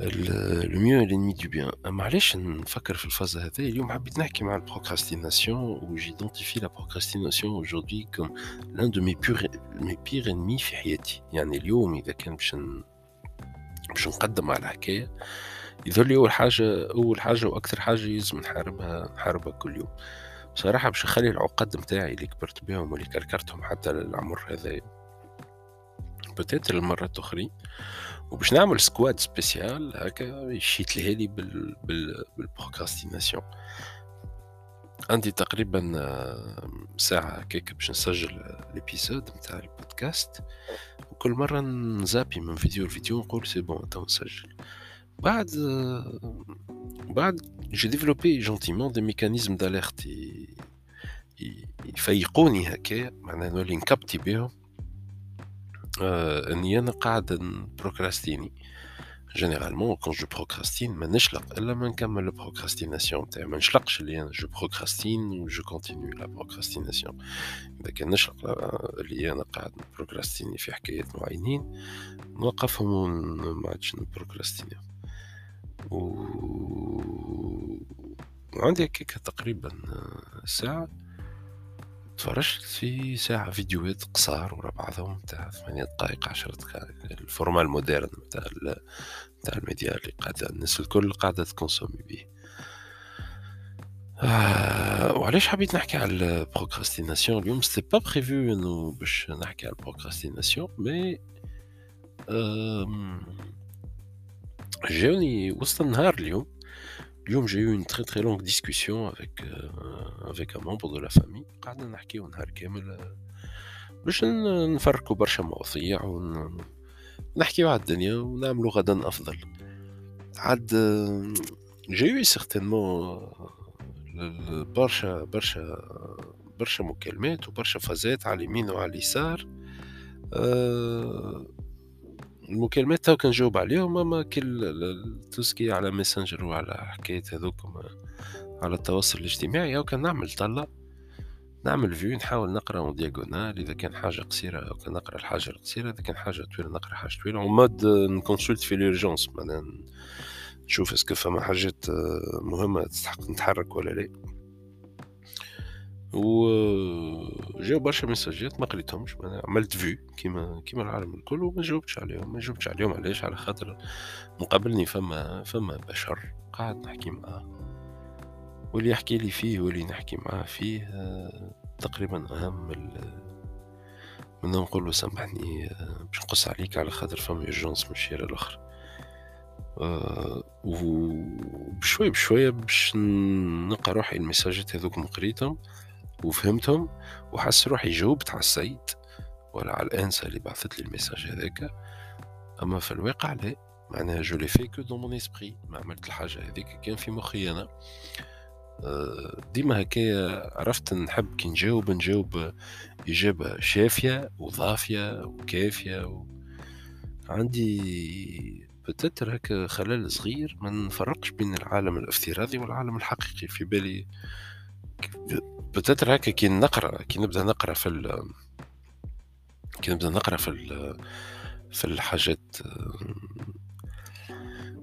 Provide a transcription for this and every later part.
le mieux l'ennemi du bien معليش نفكر في الفازة هذه اليوم حبيت نحكي مع ال procrastination و j'identifie la procrastination aujourd'hui comme l'un de mes pires mes pires ennemis في حياتي يعني اليوم اذا كان باش باش نقدم على الحكاية يظهر لي اول حاجة اول حاجة وأكثر حاجة لازم نحاربها نحاربها كل يوم بصراحه باش نخلي العقد نتاعي اللي كبرت بهم واللي كركرتهم حتى للعمر هذا peut-être المرات اخرين وباش نعمل squad spécial هكا يشيت لي هالي بال... بال... بال procrastination. عندي تقريبا ساعة هكاك باش نسجل ال épisode نتاع البودكاست. وكل مرة نزابي من فيديو لفيديو نقول c'est bon تو نسجل. بعد بعد j'ai développé gentiment des mécanismes d'alerte يفيقوني هكا معناها نولي نكبتي بهم. إني أنا قاعد نبروكراستيني généralement quand je procrastine ما نشلق إلا ما نكمل ال procrastination تاعي. ما نشلقش اللي أنا je procrastine و je continue la procrastination إذا كان نشلق اللي أنا قاعد نبروكراستيني في حكايات معينين نوقفهم وما عادش نبروكراستيني و عندي هكاك تقريبا ساعة. تفرجت في ساعة فيديوهات قصار ورا بعضهم تاع ثمانية دقائق عشرة دقائق ال format ال moderne تاع تاع الميديا اللي قاعدة الناس الكل قاعدة تكونسومي به آه وعلاش حبيت نحكي على ال procrastination؟ اليوم c'était pas prévu إنه باش نحكي على ال procrastination mais جاوني وسط النهار اليوم اليوم j'ai eu une très très longue discussion avec euh, avec un membre de la famille قعدنا نحكيو نهار كامل باش نفركوا برشا مواضيع ونحكيو على الدنيا ونعملوا غدا افضل عاد جي يو سيغتينمون برشا برشا برشا مكالمات وبرشا فازات على اليمين وعلى اليسار أه المكالمات تو كنجاوب عليهم أما كل tout ce qui على ميسنجر وعلى حكاية هذوكم على التواصل الاجتماعي أو كان نعمل طلة نعمل vu نحاول نقرأ en diagonale إذا كان حاجة قصيرة أو كان نقرأ الحاجة القصيرة إذا كان حاجة طويلة نقرأ حاجة طويلة en mode نكونسلت في l'urgence معناها نشوف est-ce que فما حاجات مهمة تستحق نتحرك ولا لا. و جاو برشا ميساجات ما قريتهمش. عملت vu كيما كيما العالم الكل وما جاوبتش عليهم. ما جاوبتش عليهم علاش؟ على خاطر مقابلني فما فما بشر قاعد نحكي معاه. واللي يحكي لي فيه واللي نحكي معاه فيه. تقريبا أهم من نقول له سامحني باش نقص عليك على خاطر فما urgence من الشارع الأخر. أه وبشوي بشوية باش نلقى روحي المساجات هذوك قريتهم وفهمتهم وحس روحي جاوبت على السيد ولا على الآنسة اللي بعثت لي ال message هذاك. أما في الواقع لا معناها je l'ai fait que dans mon esprit ما عملت الحاجة هذيك كان في مخي أنا أه ديما هكايا عرفت نحب كي نجاوب نجاوب إجابة شافية وضافية وكافية و... عندي peut-être هكا خلل صغير ما نفرقش بين العالم الافتراضي والعالم الحقيقي. في بالي peut-être هكا كي نقرا كي نبدا نقرا في ال... كي نبدا نقرا في ال... في الحاجات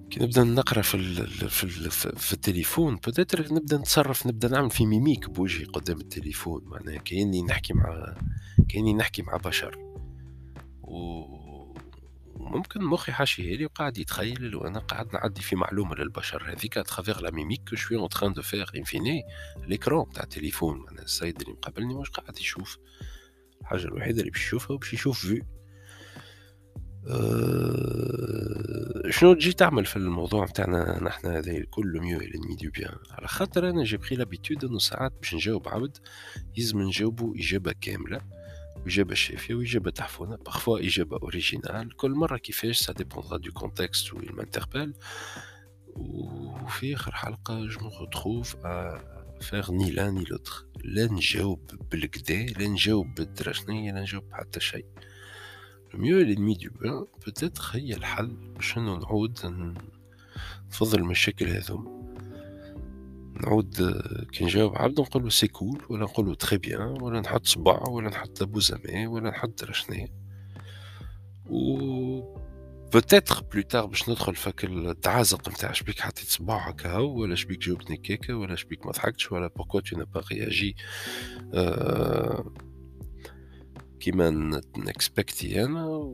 كي نبدا نقرا في ال... في, ال... في التليفون peut-être نبدا نتصرف نبدا نعمل في mimique بوجهي قدام التليفون معناها كاني نحكي مع كاني نحكي مع بشر و ممكن مخي حاشيه لي وقاعد يتخيل وأنا قاعد نعدي في معلومة للبشر. هذيك à travers la mimique que je suis en train de faire infini l'écran تاع التليفون. أنا السيد اللي مقابلني واش قاعد يشوف؟ الحاجة الوحيدة اللي باش يشوفها باش يشوف vu أه شنو تجي تعمل في الموضوع نتاعنا نحن هذا الكل mieux l'ennemi du bien على خاطر أنا j'ai pris l'habitude إنه ساعات باش نجاوب عبد لازم نجاوبه إجابة كاملة. إجابة شافية وإجابة تحفونة parfois إجابة originale كل مرة كيفاش ça dépendra du contexte وين مانتربال وفي آخر حلقة je vais faire ni l'un ni l'autre. لا نجاوب بالكدا لا نجاوب بالدرا شنيا لا نجاوب حتى شيء. le mieux l'ennemi du bien peut-être هي الحل. باش نعود؟ نفضل المشاكل هذوما. نعود كي نجاوب عبد نقول c'est cool ولا نقول très bien ولا نحط صباع ولا نحط لابوزامي ولا نحط شنيا. و peut-être plus tard باش ندخل فك التعازق نتاع شبيك حطيت صباعك هاو ولا شبيك جاوبتني كيكا ولا شبيك ما ضحكتش ولا pourquoi t'as pas réagi كيما ن expecti أنا.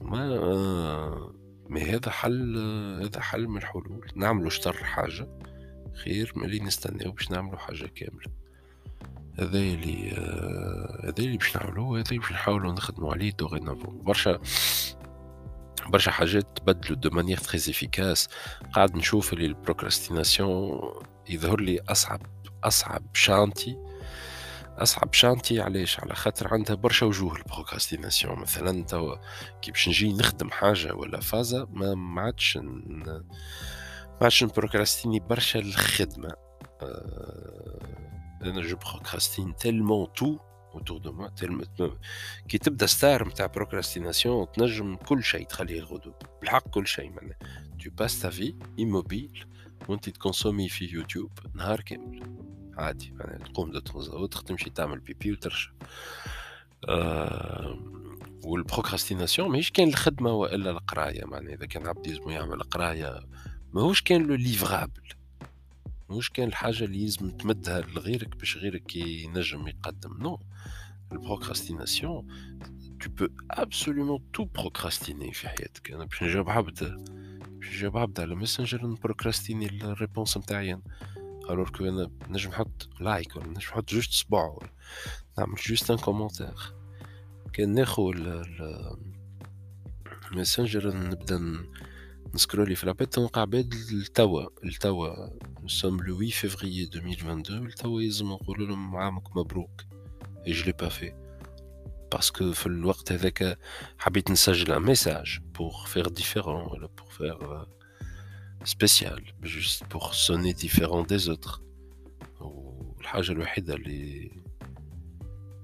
ما آه mais هذا حل هذا حل من الحلول. نعملو شطر حاجة خير ملي نستناو باش نعملو حاجة كاملة. هذا اللي آه هذا اللي باش نعملو هذا باش نحاولو نخدمو عليه dorénavant برشا برشا حاجات تبدلوا de manière très efficace قاعد نشوف اللي ال procrastination يظهر لي أصعب أصعب chantier أصعب chantier علاش؟ على خاطر عندها برشا وجوه ال procrastination. مثلا توا كي باش نجي نخدم حاجة ولا فازة ما عادش ما عادش ن procrastiner برشا الخدمه أه أنا je procrastine tellement tout autour de moi كي تبدأ star نتاع procrastination تنجم كل شيء تخليه الغدو بالحق كل شيء معناها. tu passes ta vie immobile وأنت ت consommer في يوتيوب نهار كامل. عادي معناها تقوم de temps à autre تمشي تعمل بيبي وترجع. آه وال procrastination ماهيش كان الخدمة وإلا القراية معناها إذا كان عبد يلزم يعمل قراية ماهوش كان le livrable. مش كان الحاجة اللي لازم تمدها لغيرك باش غيرك ينجم يقدم. non ال procrastination tu peux absolument tout procrastiner في حياتك. أنا باش نجاوب عبد باش نجاوب عبد على ماسنجر ن procrastiner ال réponse نتاعي alors que أنا نجم نحط like ولا نجم نحط juste صباع ولا نعمل juste un commentaire كان ناخو الماسنجر نبدأ ن scroller في لابيت تلقى عباد لتوا لتوا sommes le 8 فيفري 2022 لتوا يلزم نقول لهم عامك مبروك اي je l'ai pas fait parce que في الوقت هذاك حبيت نسجل un message pour faire différent ولا pour faire spécial juste pour sonner différent des autres والحاجة الوحيدة اللي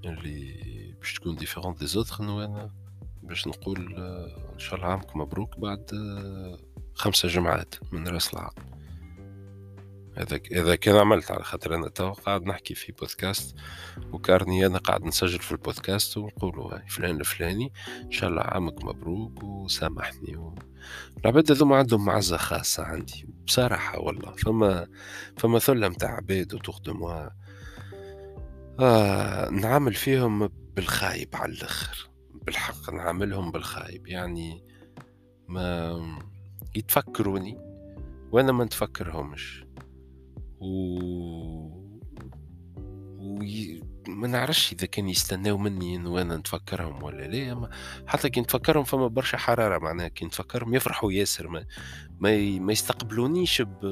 اللي باش تكون différent des autres انه أنا باش نقول إن شاء الله عامكم مبروك بعد خمسة جمعات من رأس العام. إذا إذا كان عملت على خاطر أنا تو قاعد نحكي في بودكاست و carrément أنا قاعد نسجل في البودكاست ونقولوا فلان الفلاني إن شاء الله عامك مبروك وسامحني و... العباد هذوما عندهم معزة خاصة عندي بصراحة والله. فما فما ثلة متاع عباد autour de moi آه نعمل فيهم بالخايب على الآخر. بالحق نعاملهم بالخايب. يعني ما يتفكروني وأنا ما نتفكرهمش. و وي... ما نعرفش إذا كان يستناو مني انه أنا نتفكرهم ولا لا. حتى كي نتفكرهم فما برشا حرارة معناها. كي نتفكرهم يفرحوا ياسر. ما ما, ي... ما يستقبلونيش ب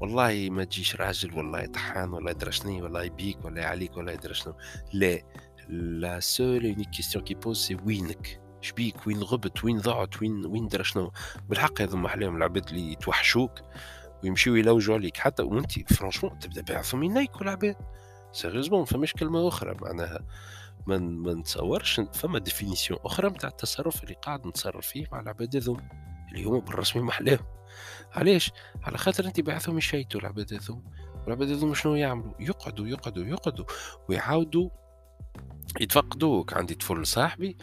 والله ما تجيش راجل والله طحان ولا يدرى شنو والله يبيك ولا عليك ولا يدرى شنو. لا. la seule unique question qu'ils posent c'est وينك شبيك وين غبت وين ضاعت وين وين درا شنو بالحق هذوما محلاهم العباد اللي يتوحشوك ويمشيو يلوجوا عليك حتى وانت franchement تبدا بعثهم ينيكوا العباد sérieusement فماش كلمه أخرى معناها ما ما نتصورش فما définition أخرى نتاع التصرف اللي قاعد نتصرف فيه مع العباد هذوما اللي هما بالرسمي محلاهم علاش على خاطر انت بعثهم يشيتوا العباد هذوما والعباد هذوما شنو يعملوا يقعدوا يقعدوا يقعدوا ويعاودوا يتفقدوك. عندي طفل صاحبي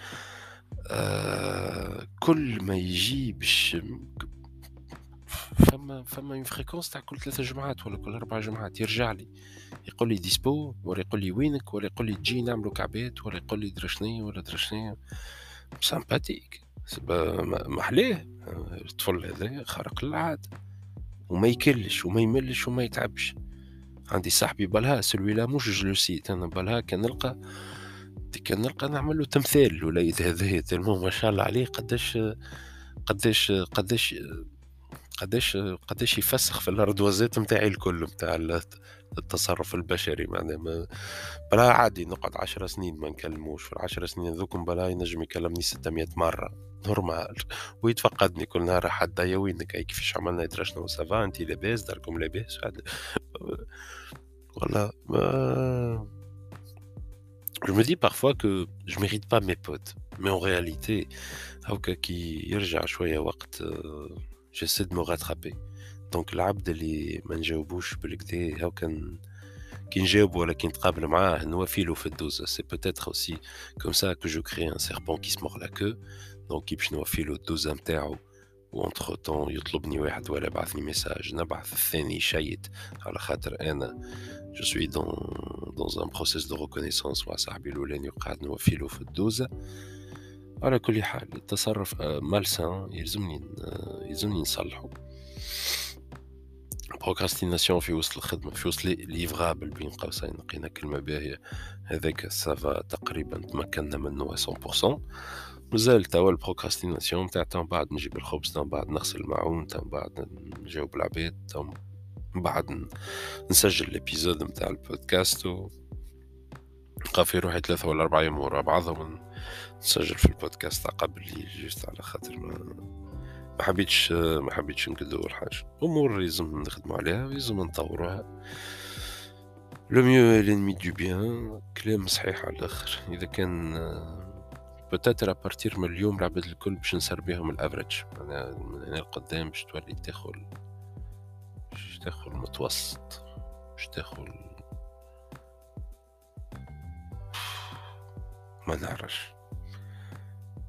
آه كل ما يجي باش فما فما une fréquence تاع كل ثلاثة جمعات ولا كل أربع جمعات. يرجع لي يقول لي dispo ولا يقول لي وينك ولا يقول لي تجي نعملو كعبات ولا يقول لي درشني ولا درشني sympathique محليه الطفل هذا خارق للعادة. وما يكلش وما يملش وما يتعبش. عندي صاحبي بالها سلوي لا مش جلوسيت أنا بالها كان نلقى كان نلقى نعمل له تمثال ولا هذا تلمو ما شاء الله عليه قداش قداش قداش قداش قداش يفسخ في الاردوازات نتاعي الكل نتاع التصرف البشري معناها بلا عادي نقعد عشر سنين ما نكلموش في العشر سنين ذوكم بلا ينجم يكلمني 600 مرة نورمال. ويتفقدني كل نهار حدا يا وينك؟ هاي كيفاش عملنا؟ يدرى شنو ça va انت لاباس؟ داركم لاباس؟ ولا ما Je me dis parfois que je mérite pas mes potes, mais en réalité, هاكا كي يرجع شوية وقت j'essaie de me rattraper. Donc العبد اللي ما نجاوبوش بالكدا هاكا كي نجاوب ولا كي نتقابل معاه نوافيلو في الدوزة c'est peut-être aussi comme ça que je crée un serpent qui se mord la queue donc كي باش نوافيلو الدوزة نتاعو و entre-temps يطلبني واحد ولا بعثني message نبعث الثاني شيت على خاطر أنا je suis dans dans un process de reconnaissance مع صاحبي الاولاني وقاعد نوفيلو في الدوزة على كل حال التصرف malsain يلزمني يلزمني نصلحه procrastination في وسط الخدمة في وسط livrable بين قوسين لقينا كلمة باهية هذاك ça va تقريبا تمكنا منه 100% مازال توا ال procrastination تاع من بعد نجيب الخبز من بعد نغسل الماعون من بعد نجاوب العباد بعد نسجل ال épisode نتاع البودكاست و في روحي ثلاثة ولا أربعة أيام ورا بعضهم نسجل في البودكاست قبل juste على خاطر ما ما حبيتش ما حبيتش نكدو الحاجة. أمور لازم نخدمو عليها ولازم نطوروها. لو ميو لينمي دو بيان كلام صحيح على الآخر. إذا كان بوتيتر ابارتير من اليوم العباد الكل باش نسر بهم الافريج معناها من هنا لقدام باش تولي تاخل باش تاخل متوسط باش تاخل ما نعرفش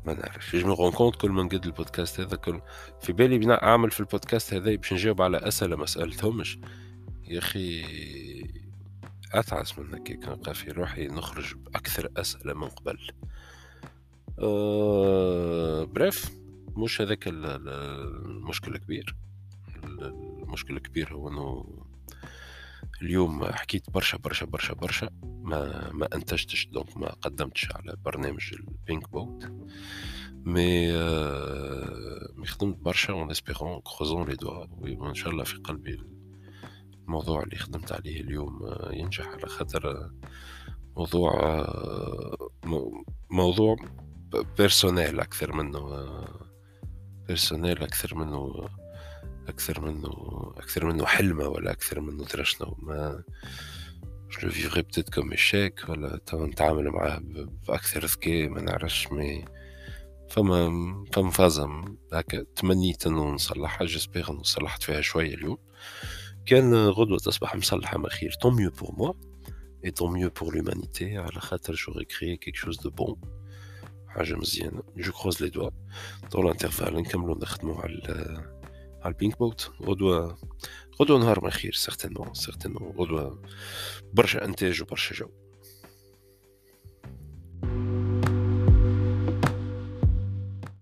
ما نعرفش. جو مي كونت كل ما نقد البودكاست هذا كل في بالي بنا اعمل في البودكاست هذا باش نجاوب على أسئلة ما سألتهمش. يا أخي أتعس من هكاك نلقى في روحي نخرج بأكثر أسئلة من قبل. أه bref مش هذاك المشكل الكبير. المشكل الكبير هو إنه اليوم حكيت برشا برشا برشا برشا ما ما أنتجتش donc ما قدمتش على برنامج البينك بوت مي آه مي خدمت برشا en espérant croisons les doigts وإن شاء الله في قلبي الموضوع اللي خدمت عليه اليوم آه ينجح. على خاطر موضوع آه موضوع بيرسونيل أكثر منه بيرسونيل أكثر منه أكثر منه أكثر منه حلمة ولا أكثر منه درشنا ما جو فيغي بتيت كوم ايشيك ولا نتعامل معاه بأكثر ذكاء ما نعرفش مي فما فما فازة هكا تمنيت انه نصلحها j'espère إنه صلحت فيها شوية اليوم. كان غدوة تصبح مصلحة ما خير. tant mieux pour moi et tant mieux pour l'humanité على خاطر j'aurais créé quelque chose de bon حاجة مزيانة. je croise les doigts طول l'intervalle نكملو نخدمو على على البينك بوت غدوة غدوة نهار ما خير certainement certainement غدوة برشا إنتاج وبرشا جو.